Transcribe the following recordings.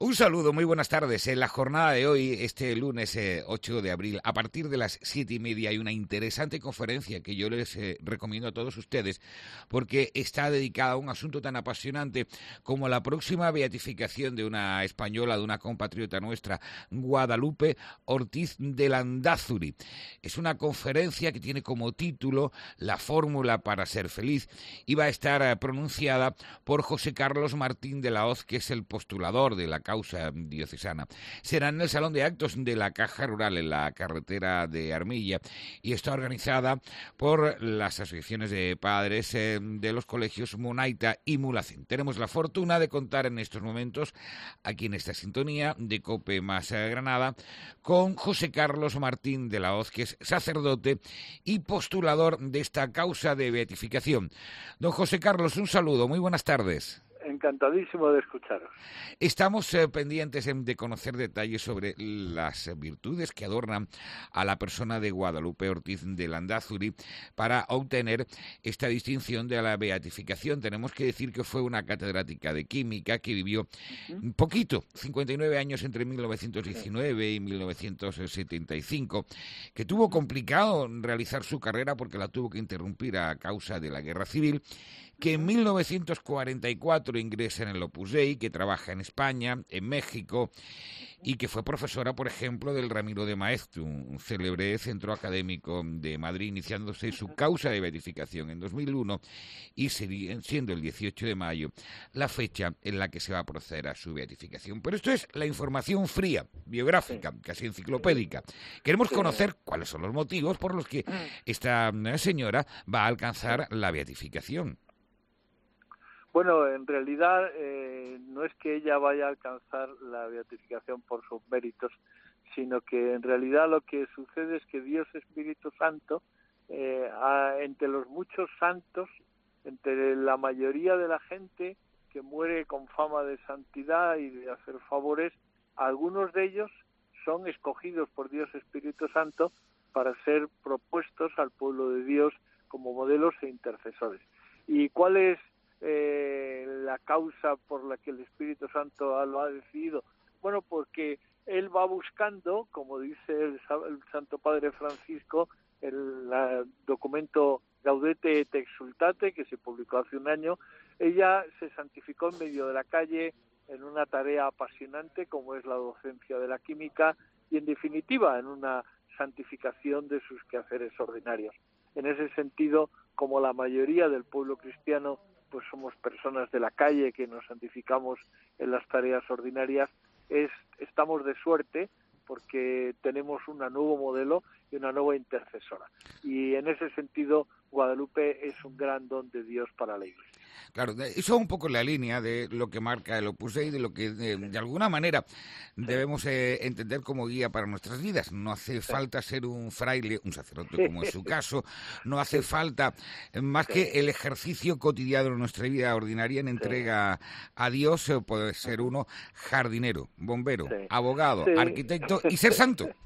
Un saludo, muy buenas tardes. En la jornada de hoy, este lunes 8 eh, de abril, a partir de las siete y media, hay una interesante conferencia que yo les eh, recomiendo a todos ustedes porque está dedicada a un asunto tan apasionante como la próxima beatificación de una española, de una compatriota nuestra, Guadalupe Ortiz de Landázuri. Es una conferencia que tiene como título La fórmula para ser feliz y va a estar eh, pronunciada por José Carlos Martín de la Hoz, que es el postulador de la causa diocesana. Será en el Salón de Actos de la Caja Rural, en la carretera de Armilla, y está organizada por las asociaciones de padres eh, de los colegios Monaita y Mulacén. Tenemos la fortuna de contar en estos momentos, aquí en esta sintonía de Cope Más Granada, con José Carlos Martín de la Hoz, que es sacerdote y postulador de esta causa de beatificación. Don José Carlos, un saludo, muy buenas tardes encantadísimo de escucharos. Estamos eh, pendientes de conocer detalles sobre las virtudes que adornan a la persona de Guadalupe Ortiz de Landazuri para obtener esta distinción de la beatificación. Tenemos que decir que fue una catedrática de química que vivió un poquito, 59 años entre 1919 y 1975, que tuvo complicado realizar su carrera porque la tuvo que interrumpir a causa de la guerra civil que en 1944 ingresa en el Opus Dei, que trabaja en España, en México, y que fue profesora, por ejemplo, del Ramiro de Maeztu, un célebre centro académico de Madrid, iniciándose su causa de beatificación en 2001 y siendo el 18 de mayo la fecha en la que se va a proceder a su beatificación. Pero esto es la información fría, biográfica, casi enciclopédica. Queremos conocer cuáles son los motivos por los que esta señora va a alcanzar la beatificación. Bueno, en realidad eh, no es que ella vaya a alcanzar la beatificación por sus méritos, sino que en realidad lo que sucede es que Dios Espíritu Santo, eh, entre los muchos santos, entre la mayoría de la gente que muere con fama de santidad y de hacer favores, algunos de ellos son escogidos por Dios Espíritu Santo para ser propuestos al pueblo de Dios como modelos e intercesores. ¿Y cuál es eh, la causa por la que el Espíritu Santo lo ha decidido? Bueno, porque él va buscando, como dice el, Santo Padre Francisco, el documento Gaudete et Exultate, que se publicó hace un año, ella se santificó en medio de la calle en una tarea apasionante como es la docencia de la química y en definitiva en una santificación de sus quehaceres ordinarios. En ese sentido, como la mayoría del pueblo cristiano pues somos personas de la calle que nos santificamos en las tareas ordinarias, es, estamos de suerte porque tenemos un nuevo modelo y una nueva intercesora. Y en ese sentido, Guadalupe es un gran don de Dios para la Iglesia. Claro, eso es un poco la línea de lo que marca el Opus Dei, de lo que de, alguna manera debemos eh, entender como guía para nuestras vidas. No hace falta ser un fraile, un sacerdote como es su caso, no hace falta eh, más que el ejercicio cotidiano de nuestra vida ordinaria en entrega a Dios, eh, puede ser uno jardinero, bombero, abogado, arquitecto y ser santo.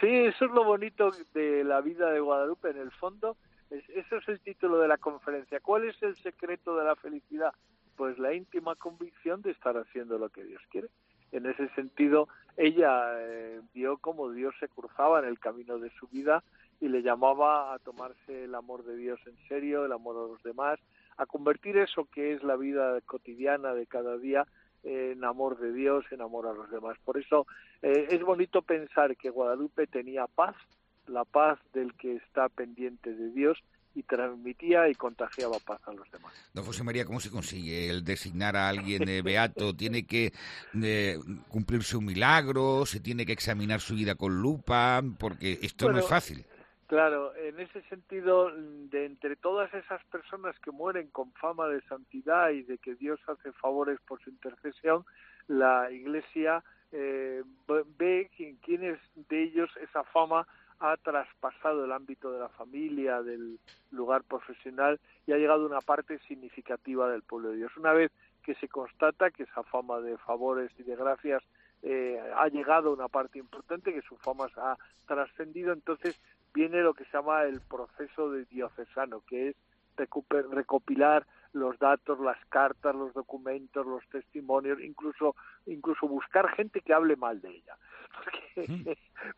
Sí, eso es lo bonito de la vida de Guadalupe en el fondo eso es el título de la conferencia. ¿Cuál es el secreto de la felicidad? Pues la íntima convicción de estar haciendo lo que Dios quiere. En ese sentido, ella eh, vio cómo Dios se cruzaba en el camino de su vida y le llamaba a tomarse el amor de Dios en serio, el amor a los demás, a convertir eso que es la vida cotidiana de cada día en amor de Dios, en amor a los demás. Por eso eh, es bonito pensar que Guadalupe tenía paz, la paz del que está pendiente de Dios y transmitía y contagiaba paz a los demás. Don José María, ¿cómo se consigue el designar a alguien de beato? ¿Tiene que eh, cumplirse un milagro? ¿Se tiene que examinar su vida con lupa? Porque esto no es fácil. Claro, en ese sentido, de entre todas esas personas que mueren con fama de santidad y de que Dios hace favores por su intercesión, la Iglesia eh, ve quiénes de ellos esa fama ha traspasado el ámbito de la familia, del lugar profesional y ha llegado a una parte significativa del pueblo de Dios. Una vez que se constata que esa fama de favores y de gracias eh, ha llegado a una parte importante, que su fama se ha trascendido, entonces viene lo que se llama el proceso de diocesano, que es recopilar los datos, las cartas, los documentos, los testimonios, incluso incluso buscar gente que hable mal de ella. Porque, mm.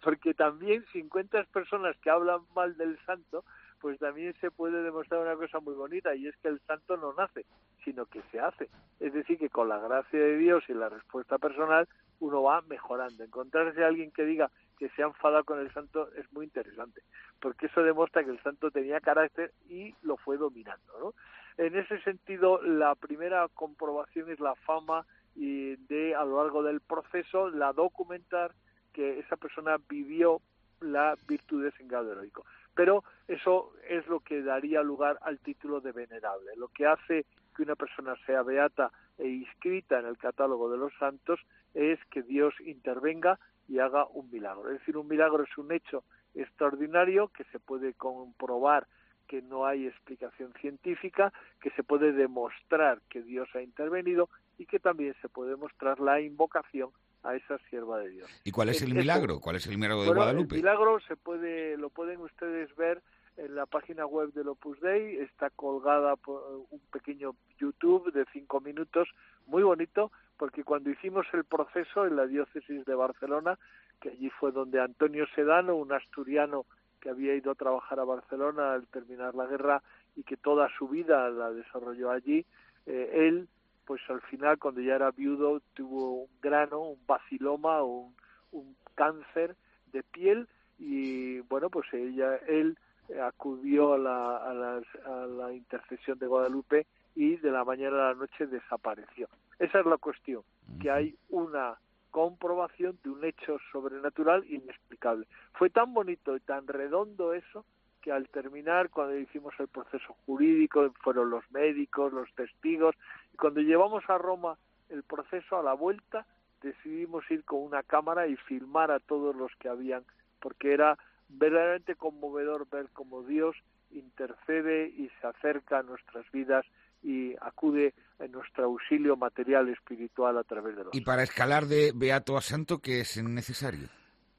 porque también si encuentras personas que hablan mal del santo, pues también se puede demostrar una cosa muy bonita y es que el santo no nace, sino que se hace. Es decir, que con la gracia de Dios y la respuesta personal uno va mejorando. Encontrarse a alguien que diga que se ha enfadado con el santo es muy interesante, porque eso demuestra que el santo tenía carácter y lo fue dominando. ¿no? En ese sentido, la primera comprobación es la fama y de a lo largo del proceso la documentar que esa persona vivió la virtud en grado heroico pero eso es lo que daría lugar al título de venerable. Lo que hace que una persona sea beata e inscrita en el catálogo de los santos es que Dios intervenga y haga un milagro. Es decir, un milagro es un hecho extraordinario que se puede comprobar que no hay explicación científica, que se puede demostrar que Dios ha intervenido y que también se puede demostrar la invocación a esa sierva de Dios. ¿Y cuál es el milagro? ¿Cuál es el milagro de Guadalupe? El milagro se puede, lo pueden ustedes ver en la página web del Opus Dei, está colgada por un pequeño YouTube de cinco minutos, muy bonito, porque cuando hicimos el proceso en la diócesis de Barcelona, que allí fue donde Antonio Sedano, un asturiano que había ido a trabajar a Barcelona al terminar la guerra y que toda su vida la desarrolló allí, eh, él pues al final cuando ya era viudo tuvo un grano, un baciloma, un, un cáncer de piel y bueno pues ella él acudió a la, a, la intercesión de Guadalupe y de la mañana a la noche desapareció. Esa es la cuestión, que hay una comprobación de un hecho sobrenatural inexplicable. Fue tan bonito y tan redondo eso que al terminar, cuando hicimos el proceso jurídico, fueron los médicos, los testigos, y cuando llevamos a Roma el proceso a la vuelta, decidimos ir con una cámara y filmar a todos los que habían, porque era verdaderamente conmovedor ver cómo Dios intercede y se acerca a nuestras vidas y acude en nuestro auxilio material espiritual a través de los. Y para escalar de beato a santo, ¿qué es necesario?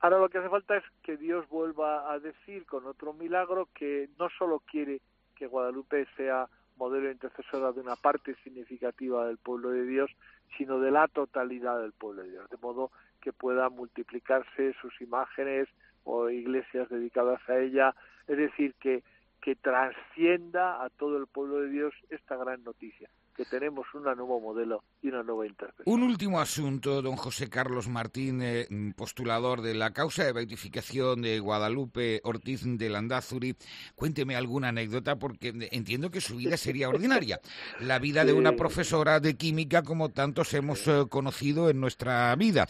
Ahora lo que hace falta es que Dios vuelva a decir con otro milagro que no solo quiere que Guadalupe sea modelo intercesora de una parte significativa del pueblo de Dios, sino de la totalidad del pueblo de Dios, de modo que pueda multiplicarse sus imágenes o iglesias dedicadas a ella, es decir, que, que trascienda a todo el pueblo de Dios esta gran noticia que tenemos un nuevo modelo y una nueva interpretación. Un último asunto, don José Carlos Martín, eh, postulador de la causa de beatificación de Guadalupe Ortiz de Landázuri. Cuénteme alguna anécdota porque entiendo que su vida sería ordinaria. La vida de una profesora de química como tantos hemos eh, conocido en nuestra vida.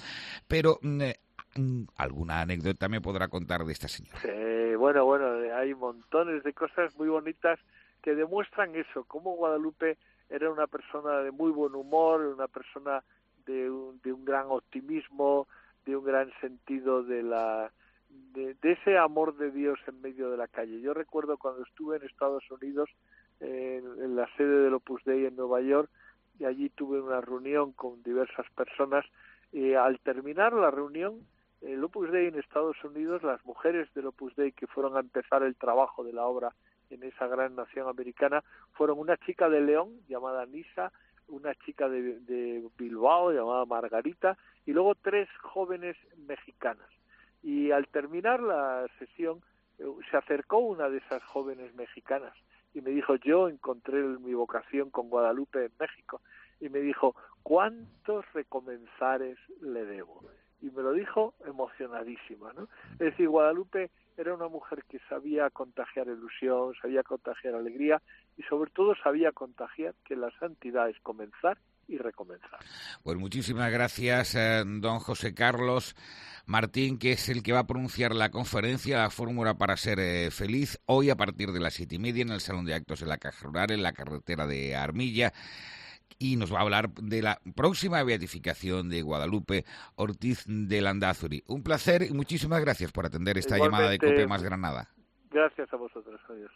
Pero mm, eh, alguna anécdota me podrá contar de esta señora. bueno, bueno, hay montones de cosas muy bonitas que demuestran eso, cómo Guadalupe era una persona de muy buen humor, una persona de un, de un gran optimismo, de un gran sentido de la de, ese amor de Dios en medio de la calle. Yo recuerdo cuando estuve en Estados Unidos en, la sede del Opus Dei en Nueva York y allí tuve una reunión con diversas personas y al terminar la reunión el Opus Dei en Estados Unidos, las mujeres del Opus Dei que fueron a empezar el trabajo de la obra en esa gran nación americana fueron una chica de León llamada Nisa, una chica de, Bilbao llamada Margarita y luego tres jóvenes mexicanas. Y al terminar la sesión eh, se acercó una de esas jóvenes mexicanas y me dijo, yo encontré mi vocación con Guadalupe en México. Y me dijo, ¿cuántos recomenzares le debo? Y me lo dijo emocionadísima, ¿no? Es decir, Guadalupe era una mujer que sabía contagiar ilusión, sabía contagiar alegría y sobre todo sabía contagiar que la santidad es comenzar y recomenzar. Pues muchísimas gracias, eh, don José Carlos Martín, que es el que va a pronunciar la conferencia, la fórmula para ser eh, feliz, hoy a partir de las siete y media en el Salón de Actos de la Caja Rural, en la carretera de Armilla y nos va a hablar de la próxima beatificación de Guadalupe Ortiz de Landázuri. Un placer y muchísimas gracias por atender esta llamada de Cope Más Granada. Gracias a vosotros. Adiós.